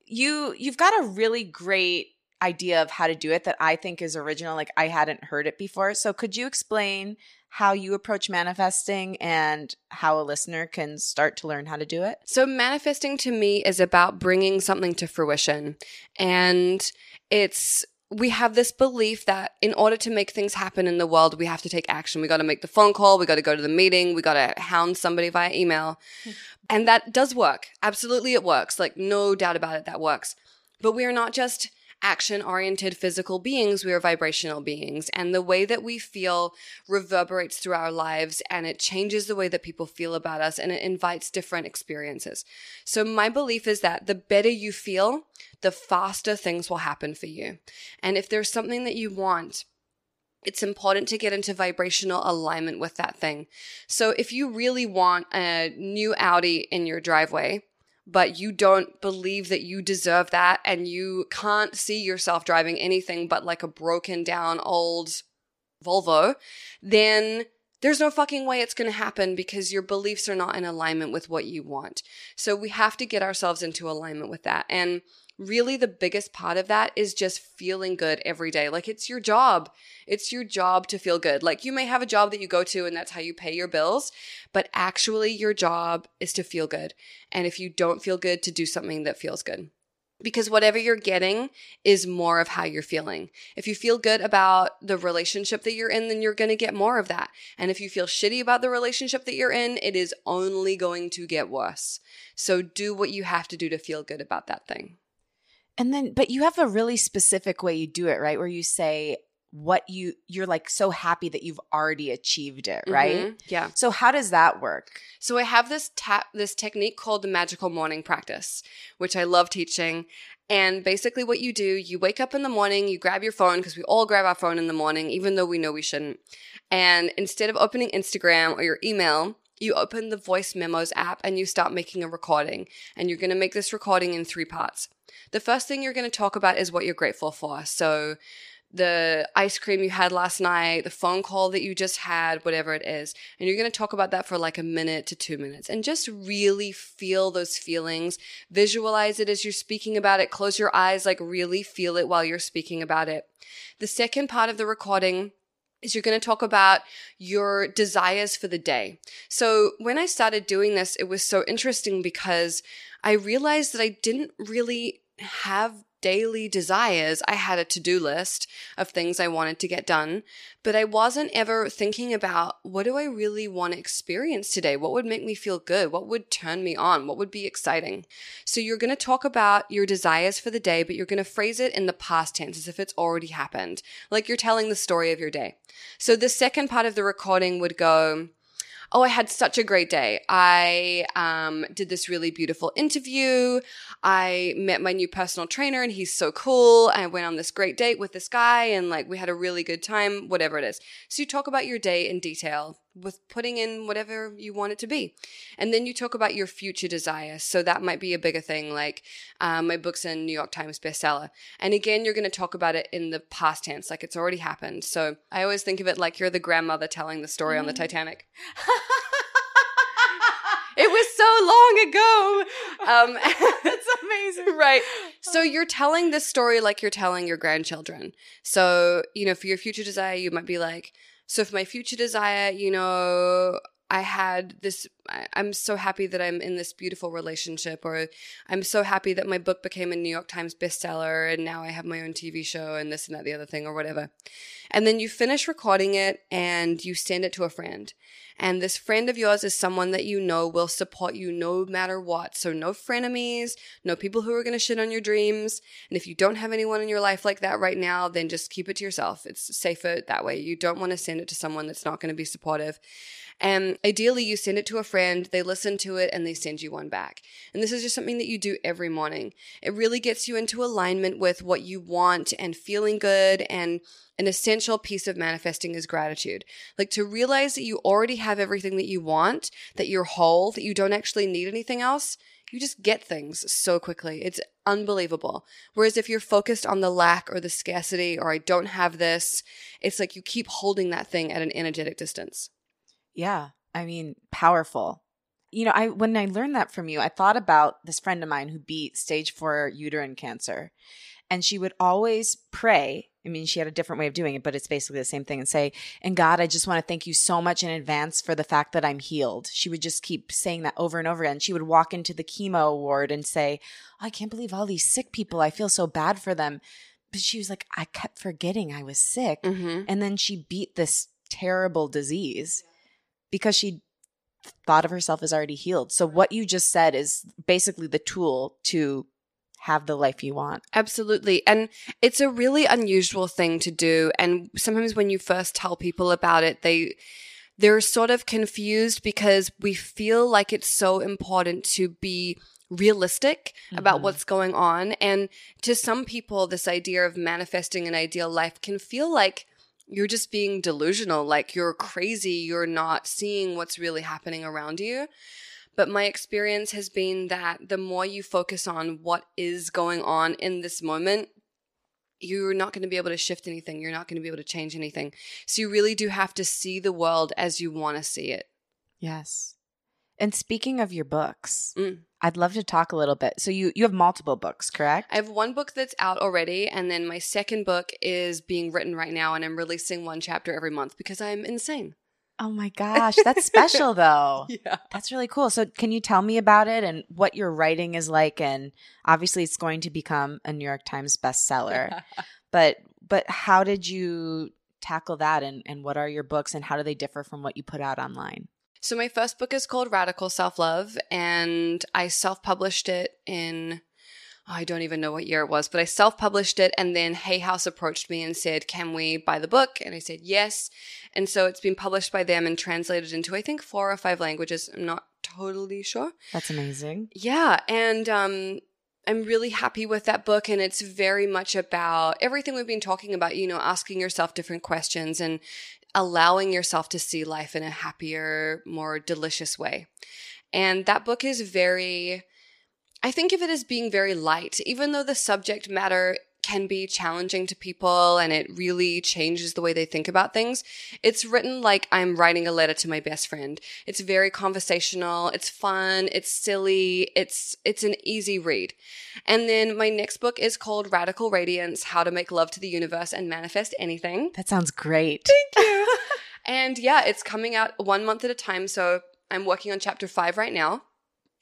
you you've got a really great idea of how to do it that I think is original. Like I hadn't heard it before. So could you explain how you approach manifesting and how a listener can start to learn how to do it? So, manifesting to me is about bringing something to fruition. And it's, we have this belief that in order to make things happen in the world, we have to take action. We got to make the phone call, we got to go to the meeting, we got to hound somebody via email. Hmm. and that does work. Absolutely, it works. Like, no doubt about it, that works. But we are not just action oriented physical beings, we are vibrational beings. And the way that we feel reverberates through our lives and it changes the way that people feel about us and it invites different experiences. So, my belief is that the better you feel, the faster things will happen for you. And if there's something that you want, it's important to get into vibrational alignment with that thing. So, if you really want a new Audi in your driveway, but you don't believe that you deserve that and you can't see yourself driving anything but like a broken down old Volvo, then there's no fucking way it's going to happen because your beliefs are not in alignment with what you want. So we have to get ourselves into alignment with that. And really the biggest part of that is just feeling good every day. Like it's your job. It's your job to feel good. Like you may have a job that you go to and that's how you pay your bills, but actually your job is to feel good. And if you don't feel good, to do something that feels good. Because whatever you're getting is more of how you're feeling. If you feel good about the relationship that you're in, then you're going to get more of that. And if you feel shitty about the relationship that you're in, it is only going to get worse. So do what you have to do to feel good about that thing. And then, but you have a really specific way you do it, right? Where you say what you, you're like so happy that you've already achieved it, right? Mhm. Yeah. So how does that work? So I have this tap this technique called the magical morning practice, which I love teaching. And basically what you do, you wake up in the morning, you grab your phone because we all grab our phone in the morning even though we know we shouldn't. And instead of opening Instagram or your email, you open the voice memos app and you start making a recording. And you're going to make this recording in three parts. The first thing you're going to talk about is what you're grateful for. So the ice cream you had last night, the phone call that you just had, whatever it is. And you're going to talk about that for like a minute to two minutes and just really feel those feelings. Visualize it as you're speaking about it. Close your eyes, like really feel it while you're speaking about it. The second part of the recording is you're going to talk about your desires for the day. So when I started doing this, it was so interesting because I realized that I didn't really have daily desires. I had a to do list of things I wanted to get done, but I wasn't ever thinking about what do I really want to experience today? What would make me feel good? What would turn me on? What would be exciting? So you're going to talk about your desires for the day, but you're going to phrase it in the past tense as if it's already happened, like you're telling the story of your day. So the second part of the recording would go, Oh, I had such a great day. I um, did this really beautiful interview. I met my new personal trainer and he's so cool. I went on this great date with this guy and like we had a really good time, whatever it is. So you talk about your day in detail with putting in whatever you want it to be. And then you talk about your future desires. So that might be a bigger thing, like um, my book's a New York Times bestseller. And again, you're going to talk about it in the past tense, like it's already happened. So I always think of it like you're the grandmother telling the story on the Titanic. It was so long ago. Um, That's amazing. right. So you're telling this story like you're telling your grandchildren. So, you know, for your future desire, you might be like, so for my future desire, you know, I had this I'm so happy that I'm in this beautiful relationship, or I'm so happy that my book became a New York Times bestseller and now I have my own TV show and this and that, the other thing, or whatever. And then you finish recording it and you send it to a friend. And this friend of yours is someone that you know will support you no matter what. So, no frenemies, no people who are going to shit on your dreams. And if you don't have anyone in your life like that right now, then just keep it to yourself. It's safer that way. You don't want to send it to someone that's not going to be supportive. And ideally, you send it to a friend, they listen to it, and they send you one back. And this is just something that you do every morning. It really gets you into alignment with what you want and feeling good. And an essential piece of manifesting is gratitude. Like to realize that you already have everything that you want, that you're whole, that you don't actually need anything else. You just get things so quickly. It's unbelievable. Whereas if you're focused on the lack or the scarcity or I don't have this, it's like you keep holding that thing at an energetic distance. Yeah. I mean, powerful. You know, I when I learned that from you, I thought about this friend of mine who beat stage 4 uterine cancer. And she would always pray. I mean, she had a different way of doing it, but it's basically the same thing and say, And God, I just want to thank you so much in advance for the fact that I'm healed. She would just keep saying that over and over again. She would walk into the chemo ward and say, I can't believe all these sick people. I feel so bad for them. But she was like, I kept forgetting I was sick. Mm-hmm. And then she beat this terrible disease because she thought of herself as already healed. So what you just said is basically the tool to have the life you want. Absolutely. And it's a really unusual thing to do. And sometimes when you first tell people about it, they they're sort of confused because we feel like it's so important to be realistic about Mhm. what's going on. And to some people, this idea of manifesting an ideal life can feel like you're just being delusional, like you're crazy, you're not seeing what's really happening around you. But my experience has been that the more you focus on what is going on in this moment, you're not going to be able to shift anything. You're not going to be able to change anything. So you really do have to see the world as you want to see it. Yes. And speaking of your books, Mm. I'd love to talk a little bit. So you you have multiple books, correct? I have one book that's out already, and then my second book is being written right now, and I'm releasing one chapter every month because I'm insane. oh my gosh, that's special though. Yeah. That's really cool. So can you tell me about it and what your writing is like and obviously it's going to become a New York Times bestseller. but but how did you tackle that and and what are your books and how do they differ from what you put out online? So my first book is called Radical Self Love, and I self published it in. oh, I don't even know what year it was, but I self published it. And then Hay House approached me and said, Can we buy the book? And I said, Yes. And so it's been published by them and translated into, I think, four or five languages. I'm not totally sure. That's amazing. Yeah. And um, I'm really happy with that book. And it's very much about everything we've been talking about, you know, asking yourself different questions and allowing yourself to see life in a happier, more delicious way. And that book is very, I think of it as being very light, even though the subject matter can be challenging to people and it really changes the way they think about things. It's written like I'm writing a letter to my best friend. It's very conversational, it's fun, it's silly, it's it's an easy read. And then my next book is called Radical Radiance: How to Make Love to the Universe and Manifest Anything. That sounds great. Thank you. and yeah, it's coming out one month at a time. So I'm working on chapter five right now.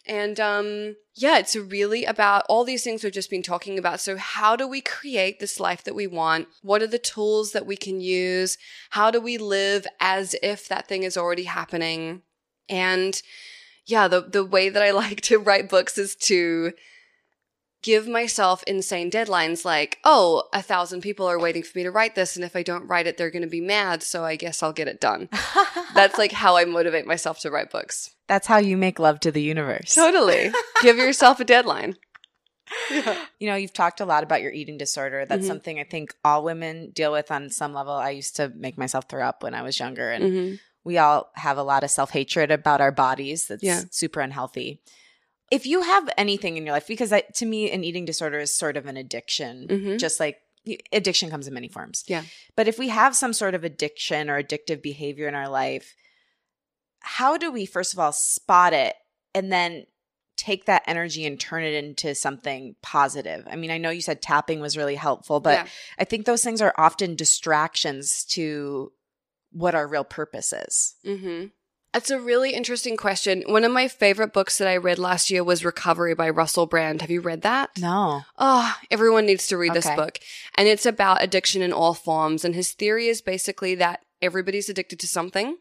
And um, yeah, it's really about all these things we've just been talking about. So, how do we create this life that we want? What are the tools that we can use? How do we live as if that thing is already happening? And yeah, the, the way that I like to write books is to give myself insane deadlines like, oh, a thousand people are waiting for me to write this. And if I don't write it, they're going to be mad. So I guess I'll get it done. That's like how I motivate myself to write books. That's how you make love to the universe. Totally. give yourself a deadline. Yeah. You know, you've talked a lot about your eating disorder. That's Mhm. something I think all women deal with on some level. I used to make myself throw up when I was younger, and Mhm. we all have a lot of self hatred about our bodies that's Yeah. super unhealthy. If you have anything in your life, because I, to me, an eating disorder is sort of an addiction, Mhm. just like addiction comes in many forms. Yeah. But if we have some sort of addiction or addictive behavior in our life, how do we, first of all, spot it and then take that energy and turn it into something positive? I mean, I know you said tapping was really helpful, but Yeah. I think those things are often distractions to what our real purpose is. hmm That's a really interesting question. One of my favorite books that I read last year was Recovery by Russell Brand. Have you read that? No. Oh, everyone needs to read this book. And it's about addiction in all forms. And his theory is basically that everybody's addicted to something.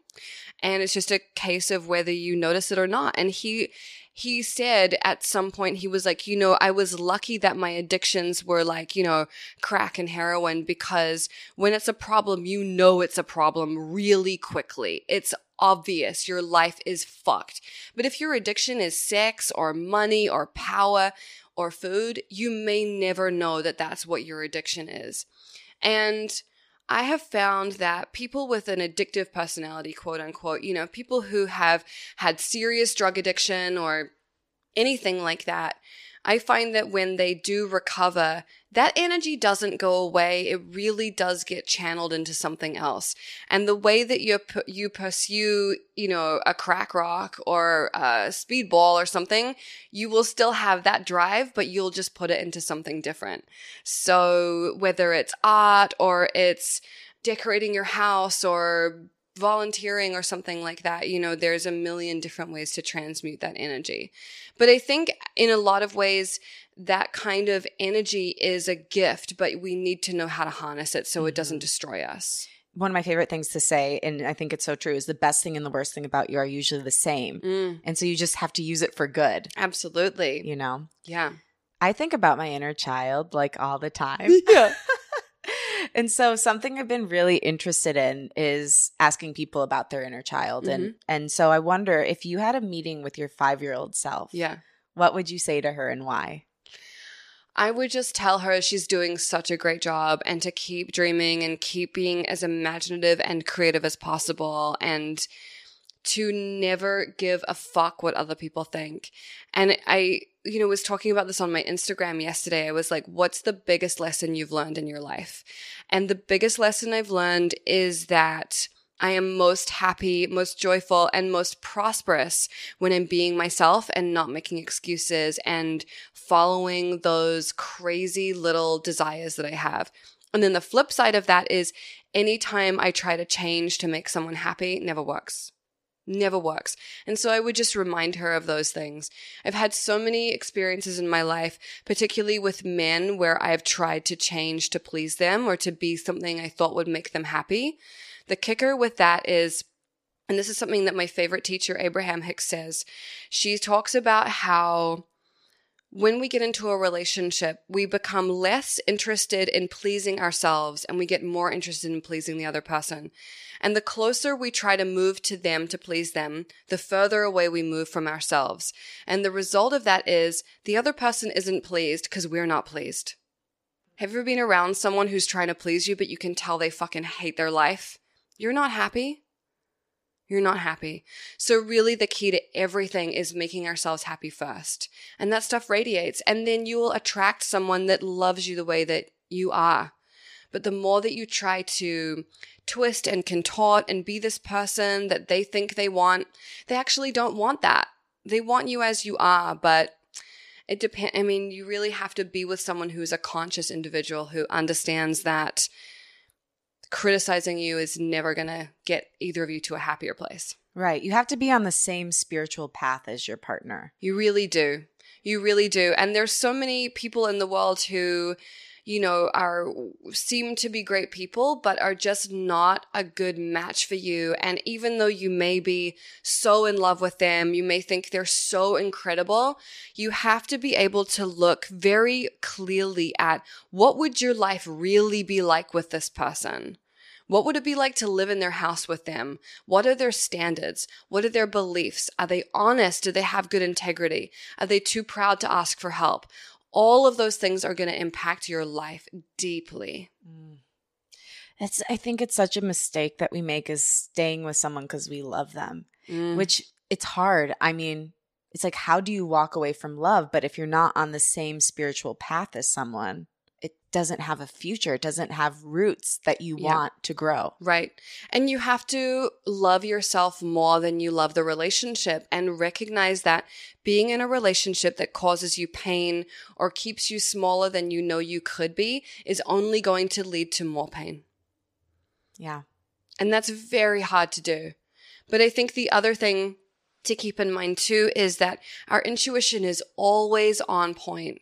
And it's just a case of whether you notice it or not. And he, he said at some point, he was like, you know, I was lucky that my addictions were like, you know, crack and heroin because when it's a problem, you know it's a problem really quickly. It's obvious your life is fucked. But if your addiction is sex or money or power or food, you may never know that that's what your addiction is. And I have found that people with an addictive personality, quote unquote, you know, people who have had serious drug addiction or anything like that, I find that when they do recover, that energy doesn't go away. It really does get channeled into something else. And the way that you you pursue, you know, a crack rock or a speedball or something, you will still have that drive, but you'll just put it into something different. So whether it's art or it's decorating your house or volunteering or something like that, you know, there's a million different ways to transmute that energy. But I think in a lot of ways, that kind of energy is a gift, but we need to know how to harness it so it doesn't destroy us. One of my favorite things to say, and I think it's so true, is the best thing and the worst thing about you are usually the same. Mm, And so you just have to use it for good, absolutely. you know? Yeah. I think about my inner child like all the time. Yeah. and so something I've been really interested in is asking people about their inner child. And mm-hmm. and so I wonder if you had a meeting with your 5-year-old self, Yeah. what would you say to her and why? I would just tell her she's doing such a great job and to keep dreaming and keep being as imaginative and creative as possible and to never give a fuck what other people think. And I, you know, was talking about this on my Instagram yesterday. I was like, what's the biggest lesson you've learned in your life? And the biggest lesson I've learned is that I am most happy, most joyful, and most prosperous when I'm being myself and not making excuses and following those crazy little desires that I have. And then the flip side of that is anytime I try to change to make someone happy, never works. Never works. And so I would just remind her of those things. I've had so many experiences in my life, particularly with men, where I've tried to change to please them or to be something I thought would make them happy. The kicker with that is, and this is something that my favorite teacher, Abraham Hicks, says. She talks about how when we get into a relationship, we become less interested in pleasing ourselves and we get more interested in pleasing the other person. And the closer we try to move to them to please them, the further away we move from ourselves. And the result of that is the other person isn't pleased because we're not pleased. Have you ever been around someone who's trying to please you, but you can tell they fucking hate their life? You're not happy. You're not happy. So, really, the key to everything is making ourselves happy first. And that stuff radiates. And then you will attract someone that loves you the way that you are. But the more that you try to twist and contort and be this person that they think they want, they actually don't want that. They want you as you are, but it depends. I mean, you really have to be with someone who's a conscious individual who understands that criticizing you is never going to get either of you to a happier place. Right. You have to be on the same spiritual path as your partner. You really do. You really do. And there's so many people in the world who, you know, are seem to be great people, but are just not a good match for you. And even though you may be so in love with them, you may think they're so incredible, you have to be able to look very clearly at what would your life really be like with this person? What would it be like to live in their house with them? What are their standards? What are their beliefs? Are they honest? Do they have good integrity? Are they too proud to ask for help? All of those things are going to impact your life deeply. It's I think it's such a mistake that we make is staying with someone because we love them. Mm. Which it's hard. I mean, it's like how do you walk away from love? But if you're not on the same spiritual path as someone, it doesn't have a future. It doesn't have roots that you Yeah. want to grow. Right. And you have to love yourself more than you love the relationship and recognize that being in a relationship that causes you pain or keeps you smaller than you know you could be is only going to lead to more pain. Yeah. And that's very hard to do. But I think the other thing to keep in mind too is that our intuition is always on point.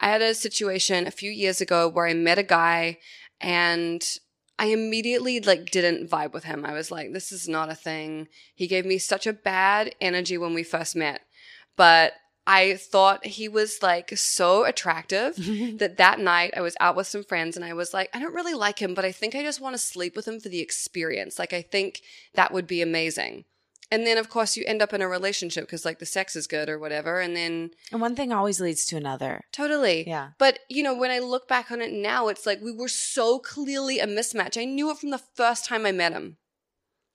I had a situation a few years ago where I met a guy and I immediately like didn't vibe with him. I was like, this is not a thing. He gave me such a bad energy when we first met. But I thought he was like so attractive that that night I was out with some friends and I was like, I don't really like him, but I think I just want to sleep with him for the experience. Like, I think that would be amazing. And then, of course, you end up in a relationship because, like, the sex is good or whatever. And then, And one thing always leads to another. totally. Yeah. But, you know, when I look back on it now, it's like we were so clearly a mismatch. I knew it from the first time I met him.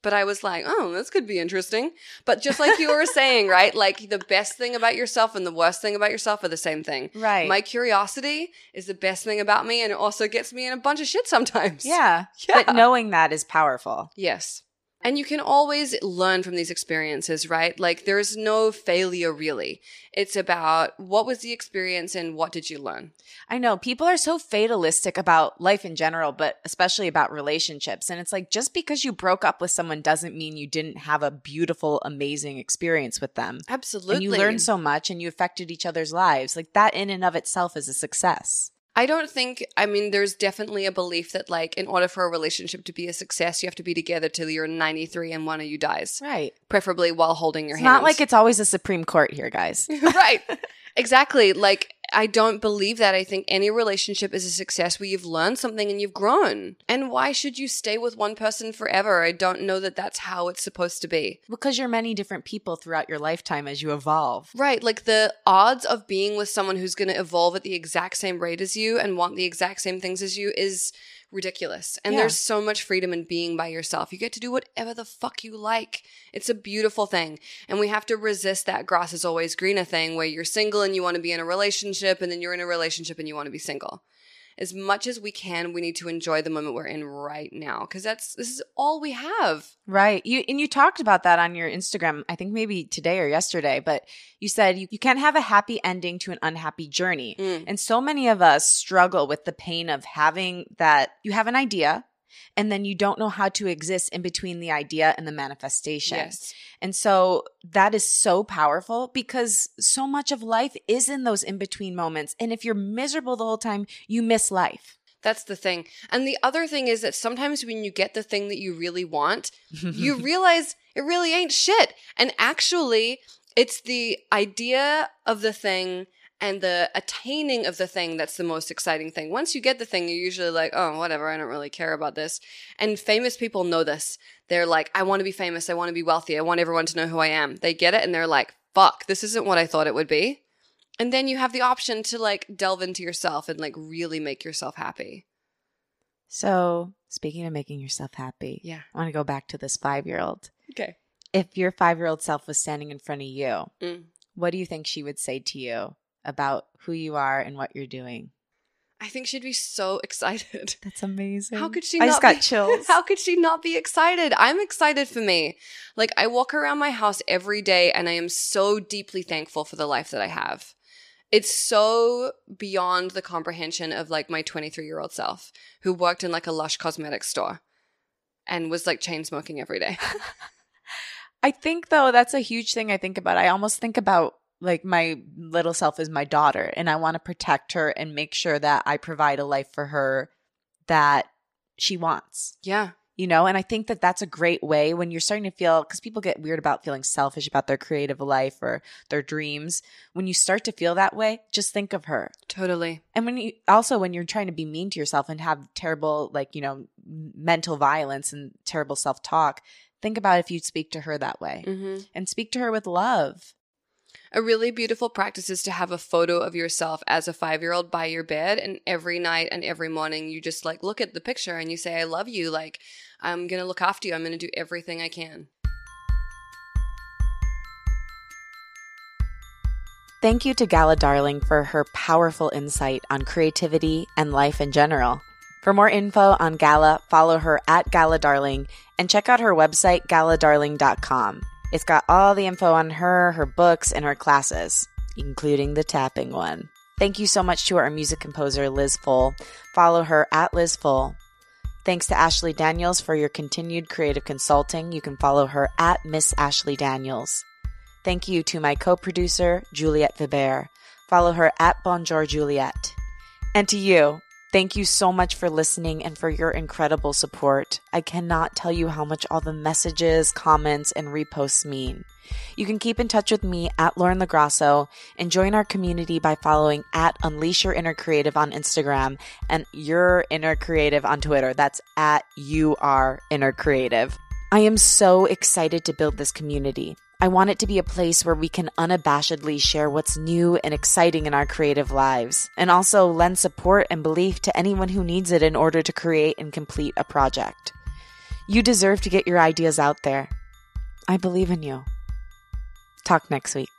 But I was like, oh, this could be interesting. But just like you were saying, right? Like the best thing about yourself and the worst thing about yourself are the same thing. Right. My curiosity is the best thing about me and it also gets me in a bunch of shit sometimes. yeah. Yeah. But knowing that is powerful. Yes. And you can always learn from these experiences, right? Like there's no failure really. It's about what was the experience and what did you learn? I know people are so fatalistic about life in general, but especially about relationships. And it's like just because you broke up with someone doesn't mean you didn't have a beautiful, amazing experience with them. Absolutely. And you learned so much and you affected each other's lives. Like that in and of itself is a success. I don't think, I mean, there's definitely a belief that, like, in order for a relationship to be a success, you have to be together till you're 93 and one of you dies, Right. preferably while holding your It's hands. not like it's always a Supreme Court here, guys. right. Exactly. Like, I don't believe that. I think any relationship is a success where you've learned something and you've grown. And why should you stay with one person forever? I don't know that that's how it's supposed to be. because you're many different people throughout your lifetime as you evolve. Right. Like, the odds of being with someone who's going to evolve at the exact same rate as you and want the exact same things as you is ridiculous. And Yeah. there's so much freedom in being by yourself. You get to do whatever the fuck you like. It's a beautiful thing. And we have to resist that grass is always greener thing where you're single and you want to be in a relationship and then you're in a relationship and you want to be single. As much as we can, we need to enjoy the moment we're in right now because that's this is all we have. Right. You and you talked about that on your Instagram, I think maybe today or yesterday, but you said you, you can't have a happy ending to an unhappy journey. Mm. And so many of us struggle with the pain of having that you have an idea and then you don't know how to exist in between the idea and the manifestation. Yes. And so that is so powerful because so much of life is in those in between moments. And if you're miserable the whole time, you miss life. That's the thing. And the other thing is that sometimes when you get the thing that you really want, you realize it really ain't shit. And actually, it's the idea of the thing and the attaining of the thing that's the most exciting thing. Once you get the thing, you're usually like, oh, whatever, I don't really care about this. And famous people know this. They're like, I want to be famous. I want to be wealthy. I want everyone to know who I am. They get it and they're like, fuck, this isn't what I thought it would be. And then you have the option to like delve into yourself and like really make yourself happy. So, speaking of making yourself happy, Yeah. I want to go back to this five year old. Okay. If your five year old self was standing in front of you, Mm. what do you think she would say to you about who you are and what you're doing? I think she'd be so excited. That's amazing. How could she I not just got be- chills. How could she not be excited? I'm excited for me. Like I walk around my house every day and I am so deeply thankful for the life that I have. It's so beyond the comprehension of like my 23 year old self who worked in like a lush cosmetics store and was like chain smoking every day. I think though that's a huge thing I think about. I almost think about like my little self is my daughter and I want to protect her and make sure that I provide a life for her that she wants. yeah. You know, and I think that that's a great way when you're starting to feel cuz people get weird about feeling selfish about their creative life or their dreams. When you start to feel that way, just think of her. Totally. And when you also when you're trying to be mean to yourself and have terrible like, you know, mental violence and terrible self-talk, think about if you'd speak to her that way hmm and speak to her with love. A really beautiful practice is to have a photo of yourself as a five year old by your bed. And every night and every morning, you just like look at the picture and you say, I love you. Like, I'm going to look after you. I'm going to do everything I can. Thank you to Gala Darling for her powerful insight on creativity and life in general. For more info on Gala, follow her at Gala Darling and check out her website, galadarling.com. It's got all the info on her, her books, and her classes, including the tapping one. Thank you so much to our music composer, Liz Full. Follow her at Liz Full. Thanks to Ashley Daniels for your continued creative consulting. You can follow her at Miss Ashley Daniels. Thank you to my co producer, Juliette Vibert. Follow her at Bonjour Juliette. And to you, thank you so much for listening and for your incredible support. I cannot tell you how much all the messages, comments, and reposts mean. You can keep in touch with me at Lauren LaGrasso and join our community by following at Unleash Your Inner Creative on Instagram and Your Inner Creative on Twitter. That's at You Are Inner Creative. I am so excited to build this community. I want it to be a place where we can unabashedly share what's new and exciting in our creative lives, and also lend support and belief to anyone who needs it in order to create and complete a project. You deserve to get your ideas out there. I believe in you. Talk next week.